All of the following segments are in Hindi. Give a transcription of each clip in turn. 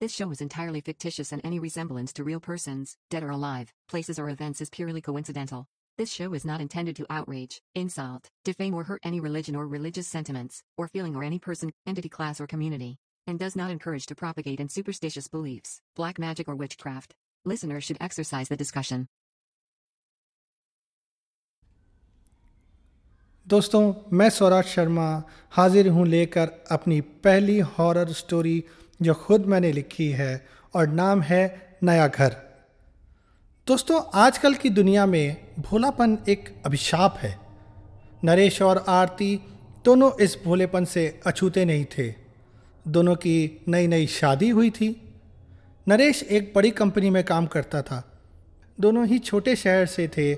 This show is entirely fictitious and any resemblance to real persons, dead or alive, places or events is purely coincidental. This show is not intended to outrage, insult, defame or hurt any religion or religious sentiments, or feeling or any person, entity class or community, and does not encourage to propagate in superstitious beliefs, black magic or witchcraft. Listeners should exercise the discussion. दोस्तों मैं स्वराज शर्मा हाजिर हूँ लेकर अपनी पहली हॉरर स्टोरी जो खुद मैंने लिखी है और नाम है नया घर। दोस्तों, आजकल की दुनिया में भोलापन एक अभिशाप है। नरेश और आरती दोनों इस भोलेपन से अछूते नहीं थे। दोनों की नई नई शादी हुई थी। नरेश एक बड़ी कंपनी में काम करता था। दोनों ही छोटे शहर से थे,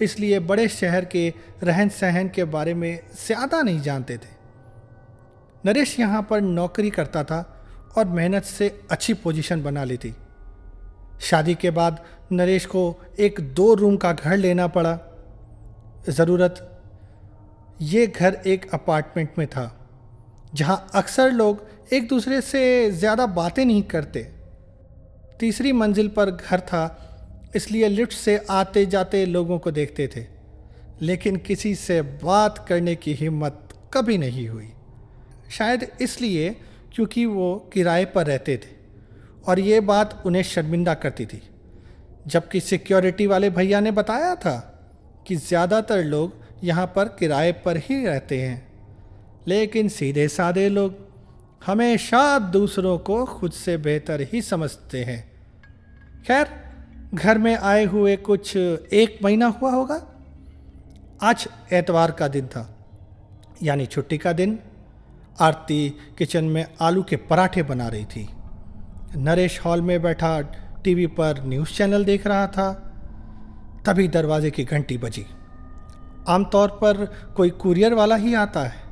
इसलिए बड़े शहर के रहन सहन के बारे में ज़्यादा नहीं जानते थे। नरेश यहाँ पर नौकरी करता था और मेहनत से अच्छी पोजीशन बना ली थी। शादी के बाद नरेश को एक दो रूम का घर लेना पड़ा। ज़रूरत, ये घर एक अपार्टमेंट में था, जहाँ अक्सर लोग एक दूसरे से ज़्यादा बातें नहीं करते। तीसरी मंजिल पर घर था, इसलिए लिफ्ट से आते जाते लोगों को देखते थे, लेकिन किसी से बात करने की हिम्मत कभी नहीं हुई। शायद इसलिए क्योंकि वो किराए पर रहते थे। और ये बात उन्हें शर्मिंदा करती थी। जबकि सिक्योरिटी वाले भैया ने बताया था कि ज़्यादातर लोग यहाँ पर किराए पर ही रहते हैं। लेकिन सीधे साधे लोग हमेशा दूसरों को खुद से बेहतर ही समझते हैं। खैर, घर में आए हुए कुछ एक महीना हुआ होगा। आज एतवार का दिन था, यानी छुट्टी का दिन। आरती किचन में आलू के पराठे बना रही थी। नरेश हॉल में बैठा टीवी पर न्यूज़ चैनल देख रहा था। तभी दरवाजे की घंटी बजी। आमतौर पर कोई कुरियर वाला ही आता है।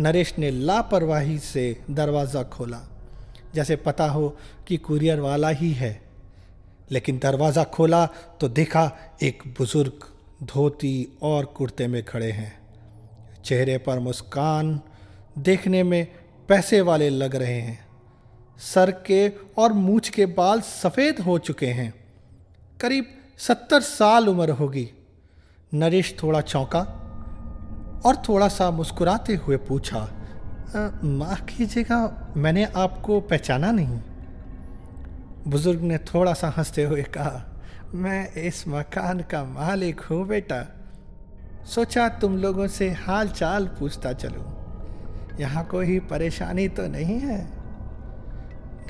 नरेश ने लापरवाही से दरवाज़ा खोला। जैसे पता हो कि कुरियर वाला ही है। लेकिन दरवाज़ा खोला तो देखा एक बुज़ुर्ग धोती और कुर्ते में खड़े हैं। चेहरे पर मुस्कान देखने में पैसे वाले लग रहे हैं। सर के और मूछ के बाल सफ़ेद हो चुके हैं। करीब सत्तर साल उम्र होगी। नरेश थोड़ा चौंका और थोड़ा सा मुस्कुराते हुए पूछा माफ़ कीजिएगा, मैंने आपको पहचाना नहीं? बुज़ुर्ग ने थोड़ा सा हँसते हुए कहा, मैं इस मकान का मालिक हूँ बेटा। सोचा तुम लोगों से हाल चाल पूछता चलूँ। यहाँ कोई परेशानी तो नहीं है?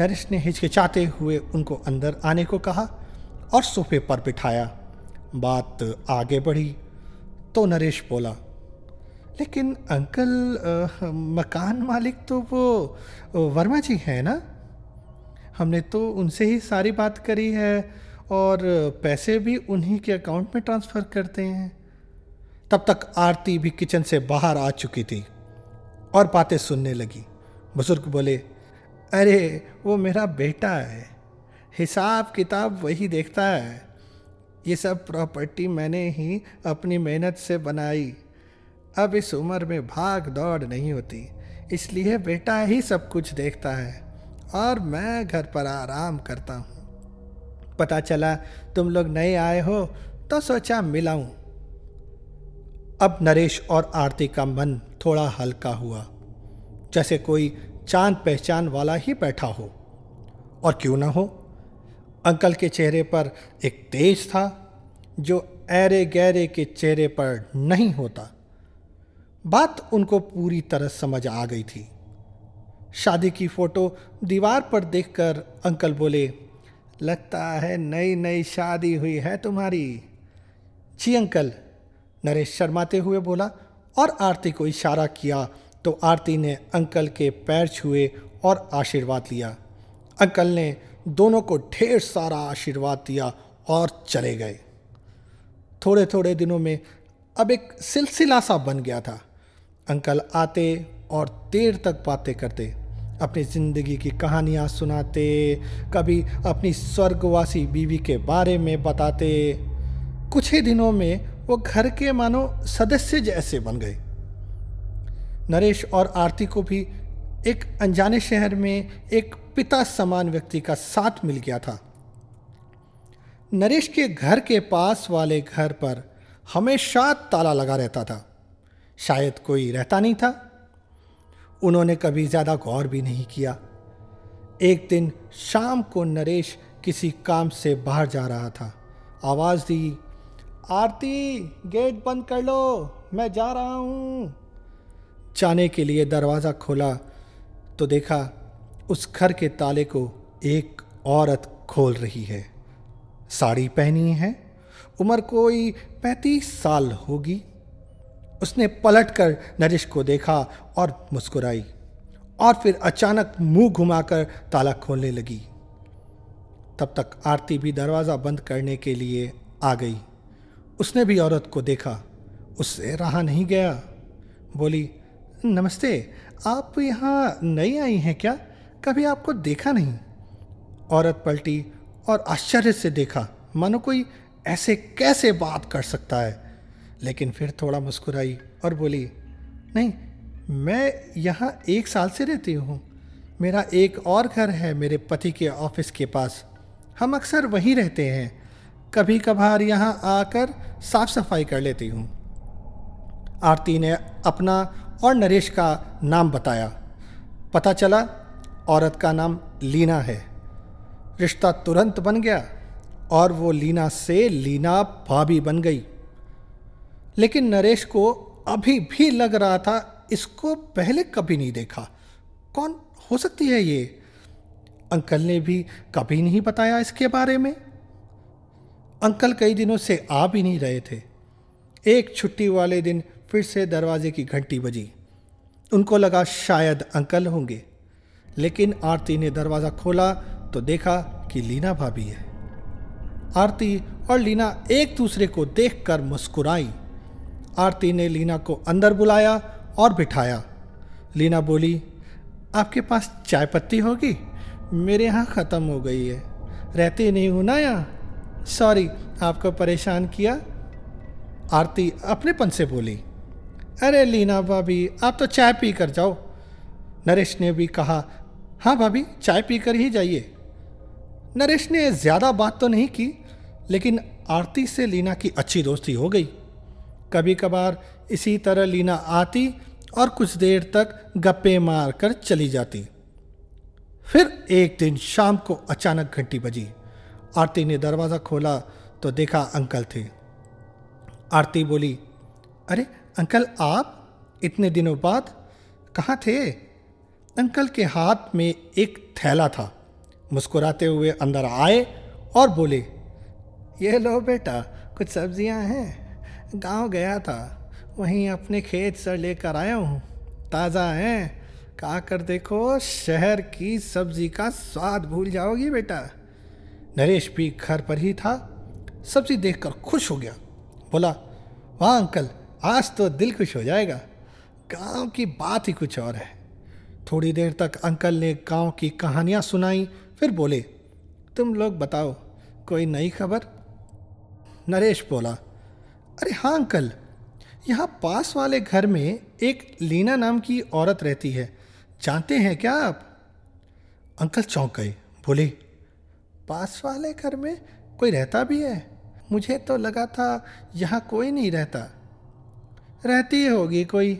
नरेश ने हिचकिचाते हुए उनको अंदर आने को कहा और सोफे पर बिठाया। बात आगे बढ़ी तो नरेश बोला लेकिन अंकल आ, मकान मालिक तो वो वर्मा जी हैं ना? हमने तो उनसे ही सारी बात करी है और पैसे भी उन्हीं के अकाउंट में ट्रांसफ़र करते हैं। तब तक आरती भी किचन से बाहर आ चुकी थी। और बातें सुनने लगी। बुज़ुर्ग बोले, अरे, वो मेरा बेटा है। हिसाब किताब वही देखता है। ये सब प्रॉपर्टी मैंने ही अपनी मेहनत से बनाई। अब इस उम्र में भाग दौड़ नहीं होती। इसलिए बेटा ही सब कुछ देखता है और मैं घर पर आराम करता हूँ। पता चला, तुम लोग नए आए हो तो सोचा मिलाऊं। अब नरेश और आरती का मन थोड़ा हल्का हुआ, जैसे कोई चाँद पहचान वाला ही बैठा हो। और क्यों ना हो? अंकल के चेहरे पर एक तेज था, जो ऐरे गहरे के चेहरे पर नहीं होता। बात उनको पूरी तरह समझ आ गई थी। शादी की फ़ोटो दीवार पर देखकर अंकल बोले, लगता है नई नई शादी हुई है तुम्हारी। जी, अंकल। नरेश शर्माते हुए बोला, और आरती को इशारा किया तो आरती ने अंकल के पैर छुए और आशीर्वाद लिया। अंकल ने दोनों को ढेर सारा आशीर्वाद दिया और चले गए। थोड़े थोड़े दिनों में अब एक सिलसिला सा बन गया था। अंकल आते और देर तक बातें करते, अपनी ज़िंदगी की कहानियाँ सुनाते, कभी अपनी स्वर्गवासी बीवी के बारे में बताते। कुछ ही दिनों में वो घर के मानो सदस्य जैसे बन गए। नरेश और आरती को भी एक अनजाने शहर में एक पिता समान व्यक्ति का साथ मिल गया था। नरेश के घर के पास वाले घर पर हमेशा ताला लगा रहता था। शायद कोई रहता नहीं था। उन्होंने कभी ज़्यादा गौर भी नहीं किया। एक दिन शाम को नरेश किसी काम से बाहर जा रहा था। आवाज़ दी आरती, गेट बंद कर लो, मैं जा रहा हूँ। जाने के लिए दरवाज़ा खोला तो देखा उस घर के ताले को एक औरत खोल रही है। साड़ी पहनी है, उम्र कोई पैंतीस साल होगी। उसने पलटकर नरेश को देखा और मुस्कुराई, और फिर अचानक मुँह घुमाकर ताला खोलने लगी। तब तक आरती भी दरवाज़ा बंद करने के लिए आ गई। उसने भी औरत को देखा, उससे रहा नहीं गया। बोली, नमस्ते, आप यहाँ नई आई हैं क्या? कभी आपको देखा नहीं? औरत पलटी और आश्चर्य से देखा, मानो कोई ऐसे कैसे बात कर सकता है? लेकिन फिर थोड़ा मुस्कुराई और बोली, नहीं, मैं यहाँ एक साल से रहती हूँ। मेरा एक और घर है मेरे पति के ऑफ़िस के पास। हम अक्सर वहीं रहते हैं। कभी कभार यहाँ आकर साफ़ सफ़ाई कर लेती हूँ। आरती ने अपना और नरेश का नाम बताया। पता चला, औरत का नाम लीना है। रिश्ता तुरंत बन गया और वो लीना से लीना भाभी बन गई। लेकिन नरेश को अभी भी लग रहा था, इसको पहले कभी नहीं देखा। कौन हो सकती है ये? अंकल ने भी कभी नहीं बताया इसके बारे में। अंकल कई दिनों से आ भी नहीं रहे थे। एक छुट्टी वाले दिन फिर से दरवाजे की घंटी बजी। उनको लगा शायद अंकल होंगे, लेकिन आरती ने दरवाज़ा खोला तो देखा कि लीना भाभी है। आरती और लीना एक दूसरे को देखकर मुस्कुराई। आरती ने लीना को अंदर बुलाया और बिठाया। लीना बोली, आपके पास चाय पत्ती होगी? मेरे यहाँ ख़त्म हो गई है। रहते नहीं हूँ ना यहाँ? सॉरी, आपको परेशान किया? आरती अपने पन से बोली, अरे लीना भाभी, आप तो चाय पी कर जाओ। नरेश ने भी कहा हाँ भाभी, चाय पी कर ही जाइए। नरेश ने ज़्यादा बात तो नहीं की, लेकिन आरती से लीना की अच्छी दोस्ती हो गई। कभी कभार इसी तरह लीना आती और कुछ देर तक गप्पे मार कर चली जाती। फिर एक दिन शाम को अचानक घंटी बजी। आरती ने दरवाज़ा खोला तो देखा अंकल थे। आरती बोली, अरे, अंकल, आप इतने दिनों बाद कहाँ थे? अंकल के हाथ में एक थैला था। मुस्कुराते हुए अंदर आए और बोले, ये लो बेटा, कुछ सब्ज़ियाँ हैं। गाँव गया था, वहीं अपने खेत से लेकर आया हूँ। ताज़ा हैं। कहा कर देखो, शहर की सब्ज़ी का स्वाद भूल जाओगी बेटा। नरेश भी घर पर ही था। सब्ज़ी देखकर खुश हो गया। बोला, वाह अंकल, आज तो दिल खुश हो जाएगा। गाँव की बात ही कुछ और है। थोड़ी देर तक अंकल ने गाँव की कहानियाँ सुनाई, फिर बोले, तुम लोग बताओ, कोई नई खबर? नरेश बोला, अरे हाँ अंकल, यहाँ पास वाले घर में एक लीना नाम की औरत रहती है। जानते हैं क्या आप? अंकल चौंक गए, बोले पास वाले घर में कोई रहता भी है? मुझे तो लगा था यहाँ कोई नहीं रहता। रहती होगी कोई,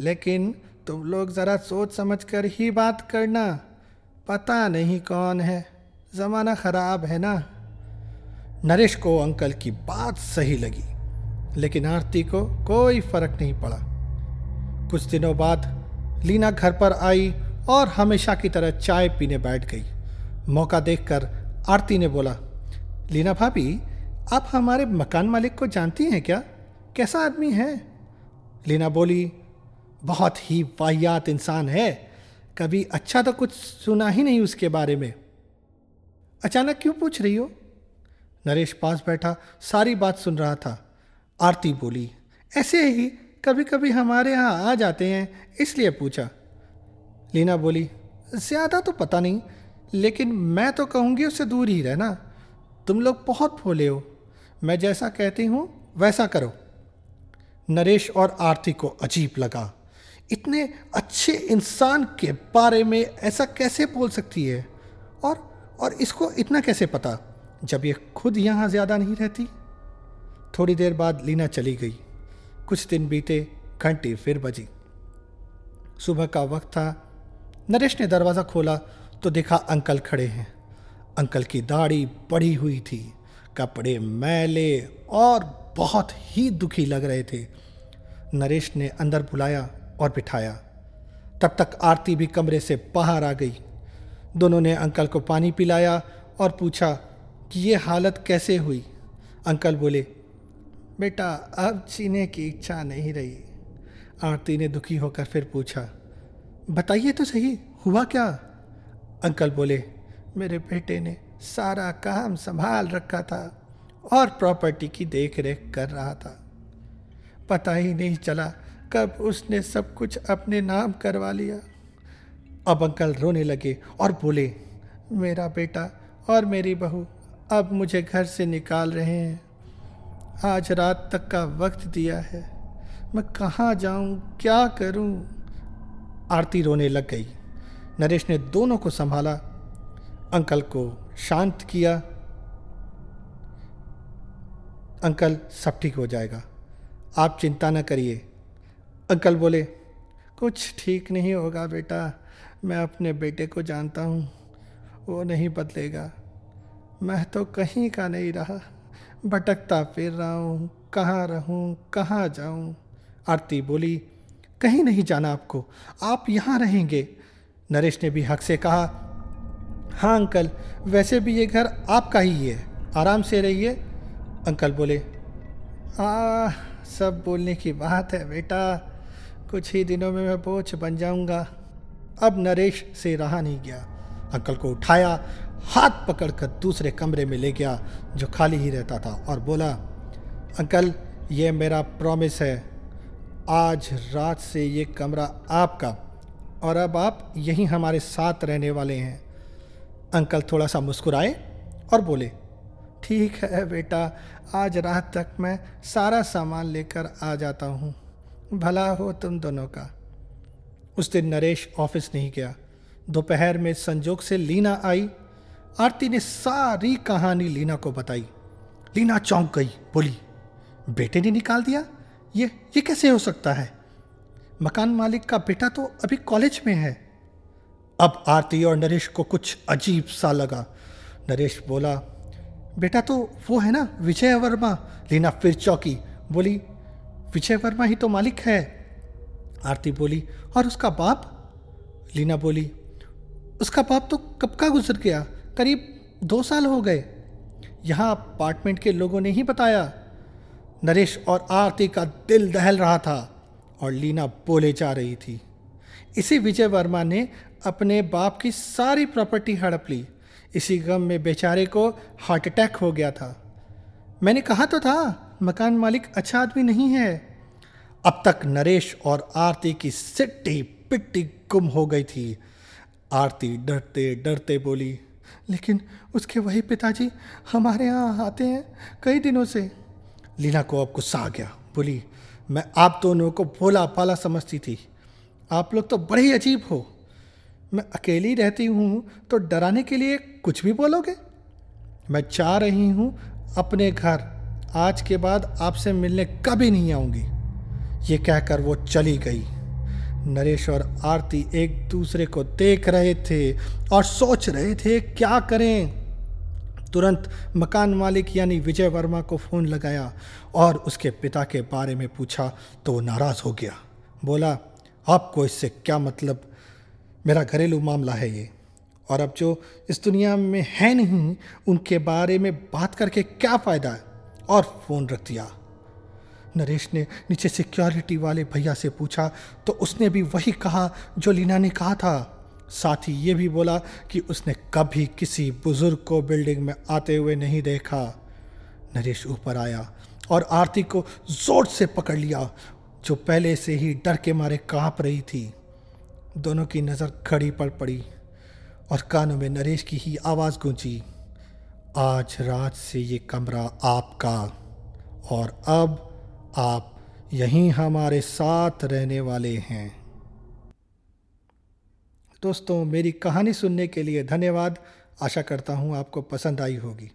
लेकिन तुम लोग ज़रा सोच समझ कर ही बात करना। पता नहीं कौन है। ज़माना ख़राब है ना? नरेश को अंकल की बात सही लगी, लेकिन आरती को कोई फ़र्क नहीं पड़ा। कुछ दिनों बाद लीना घर पर आई और हमेशा की तरह चाय पीने बैठ गई। मौका देखकर आरती ने बोला, लीना भाभी, आप हमारे मकान मालिक को जानती हैं क्या? कैसा आदमी है? लीना बोली, बहुत ही वाहियात इंसान है। कभी अच्छा तो कुछ सुना ही नहीं उसके बारे में। अचानक क्यों पूछ रही हो? नरेश पास बैठा, सारी बात सुन रहा था। आरती बोली, ऐसे ही कभी कभी हमारे यहाँ आ जाते हैं, इसलिए पूछा। लीना बोली, ज़्यादा तो पता नहीं लेकिन मैं तो कहूँगी उससे दूर ही रहना। तुम लोग बहुत भोले हो। मैं जैसा कहती हूँ, वैसा करो। नरेश और आरती को अजीब लगा। इतने अच्छे इंसान के बारे में ऐसा कैसे बोल सकती है? और और इसको इतना कैसे पता, जब ये खुद यहाँ ज़्यादा नहीं रहती? थोड़ी देर बाद लीना चली गई। कुछ दिन बीते, घंटी फिर बजी। सुबह का वक्त था। नरेश ने दरवाज़ा खोला तो देखा अंकल खड़े हैं। अंकल की दाढ़ी बढ़ी हुई थी, कपड़े मैले और बहुत ही दुखी लग रहे थे। नरेश ने अंदर बुलाया और बिठाया। तब तक आरती भी कमरे से बाहर आ गई। दोनों ने अंकल को पानी पिलाया और पूछा कि ये हालत कैसे हुई? अंकल बोले, बेटा, अब जीने की इच्छा नहीं रही। आरती ने दुखी होकर फिर पूछा, बताइए तो सही, हुआ क्या? अंकल बोले, मेरे बेटे ने सारा काम संभाल रखा था और प्रॉपर्टी की देख रेख कर रहा था। पता ही नहीं चला कब उसने सब कुछ अपने नाम करवा लिया। अब अंकल रोने लगे और बोले, मेरा बेटा और मेरी बहू अब मुझे घर से निकाल रहे हैं। आज रात तक का वक्त दिया है। मैं कहाँ जाऊँ, क्या करूँ? आरती रोने लग गई। नरेश ने दोनों को संभाला, अंकल को शांत किया। अंकल, सब ठीक हो जाएगा, आप चिंता न करिए। अंकल बोले, कुछ ठीक नहीं होगा बेटा, मैं अपने बेटे को जानता हूँ, वो नहीं बदलेगा। मैं तो कहीं का नहीं रहा, भटकता फिर रहा हूँ कहाँ रहूँ, कहाँ जाऊँ? आरती बोली, कहीं नहीं जाना आपको, आप यहाँ रहेंगे। नरेश ने भी हक से कहा हाँ अंकल, वैसे भी ये घर आपका ही है, आराम से रहिए। अंकल बोले, आ, सब बोलने की बात है बेटा, कुछ ही दिनों में मैं बोझ बन जाऊँगा। अब नरेश से रहा नहीं गया। अंकल को उठाया, हाथ पकड़कर दूसरे कमरे में ले गया, जो खाली ही रहता था, और बोला, अंकल, ये मेरा प्रॉमिस है, आज रात से ये कमरा आपका और अब आप यहीं हमारे साथ रहने वाले हैं। अंकल थोड़ा सा मुस्कुराए और बोले, ठीक है बेटा, आज रात तक मैं सारा सामान लेकर आ जाता हूँ। भला हो तुम दोनों का। उस दिन नरेश ऑफ़िस नहीं गया। दोपहर में संजोग से लीना आई। आरती ने सारी कहानी लीना को बताई। लीना चौंक गई, बोली, बेटे ने निकाल दिया? ये ये कैसे हो सकता है? मकान मालिक का बेटा तो अभी कॉलेज में है। अब आरती और नरेश को कुछ अजीब सा लगा। नरेश बोला, बेटा तो वो है ना, विजय वर्मा। लीना फिर चौकी, बोली, विजय वर्मा ही तो मालिक है। आरती बोली, और उसका बाप? लीना बोली, उसका बाप तो कब का गुजर गया? करीब दो साल हो गए। यहाँ अपार्टमेंट के लोगों ने ही बताया। नरेश और आरती का दिल दहल रहा था। और लीना बोले जा रही थी। इसी विजय वर्मा ने अपने बाप की सारी प्रॉपर्टी हड़प ली। इसी गम में बेचारे को हार्ट अटैक हो गया था। मैंने कहा तो था, मकान मालिक अच्छा आदमी नहीं है। अब तक नरेश और आरती की सिट्टी पिट्टी गुम हो गई थी। आरती डरते डरते बोली, लेकिन उसके वही पिताजी हमारे यहाँ आते हैं कई दिनों से। लीना को अब गुस्सा आ गया। बोली मैं आप दोनों को भोला पाला समझती थी। आप लोग तो बड़े ही अजीब हो। मैं अकेली रहती हूँ तो डराने के लिए कुछ भी बोलोगे? मैं चाह रही हूँ अपने घर, आज के बाद आपसे मिलने कभी नहीं आऊँगी। ये कहकर वो चली गई। नरेश और आरती एक दूसरे को देख रहे थे और सोच रहे थे, क्या करें? तुरंत मकान मालिक यानी विजय वर्मा को फ़ोन लगाया और उसके पिता के बारे में पूछा तो वो नाराज़ हो गया। बोला, आपको इससे क्या मतलब? मेरा घरेलू मामला है ये। और अब जो इस दुनिया में है नहीं, उनके बारे में बात करके क्या फ़ायदा? है और फ़ोन रख दिया। नरेश ने नीचे सिक्योरिटी वाले भैया से पूछा तो उसने भी वही कहा जो लीना ने कहा था। साथ ही ये भी बोला कि उसने कभी किसी बुज़ुर्ग को बिल्डिंग में आते हुए नहीं देखा। नरेश ऊपर आया और आरती को ज़ोर से पकड़ लिया, जो पहले से ही डर के मारे काँप रही थी। दोनों की नज़र खड़ी पड़ पड़ी और कानों में नरेश की ही आवाज़ गूंजी, आज रात से ये कमरा आपका और अब आप यहीं हमारे साथ रहने वाले हैं। दोस्तों मेरी कहानी सुनने के लिए धन्यवाद। आशा करता हूँ आपको पसंद आई होगी।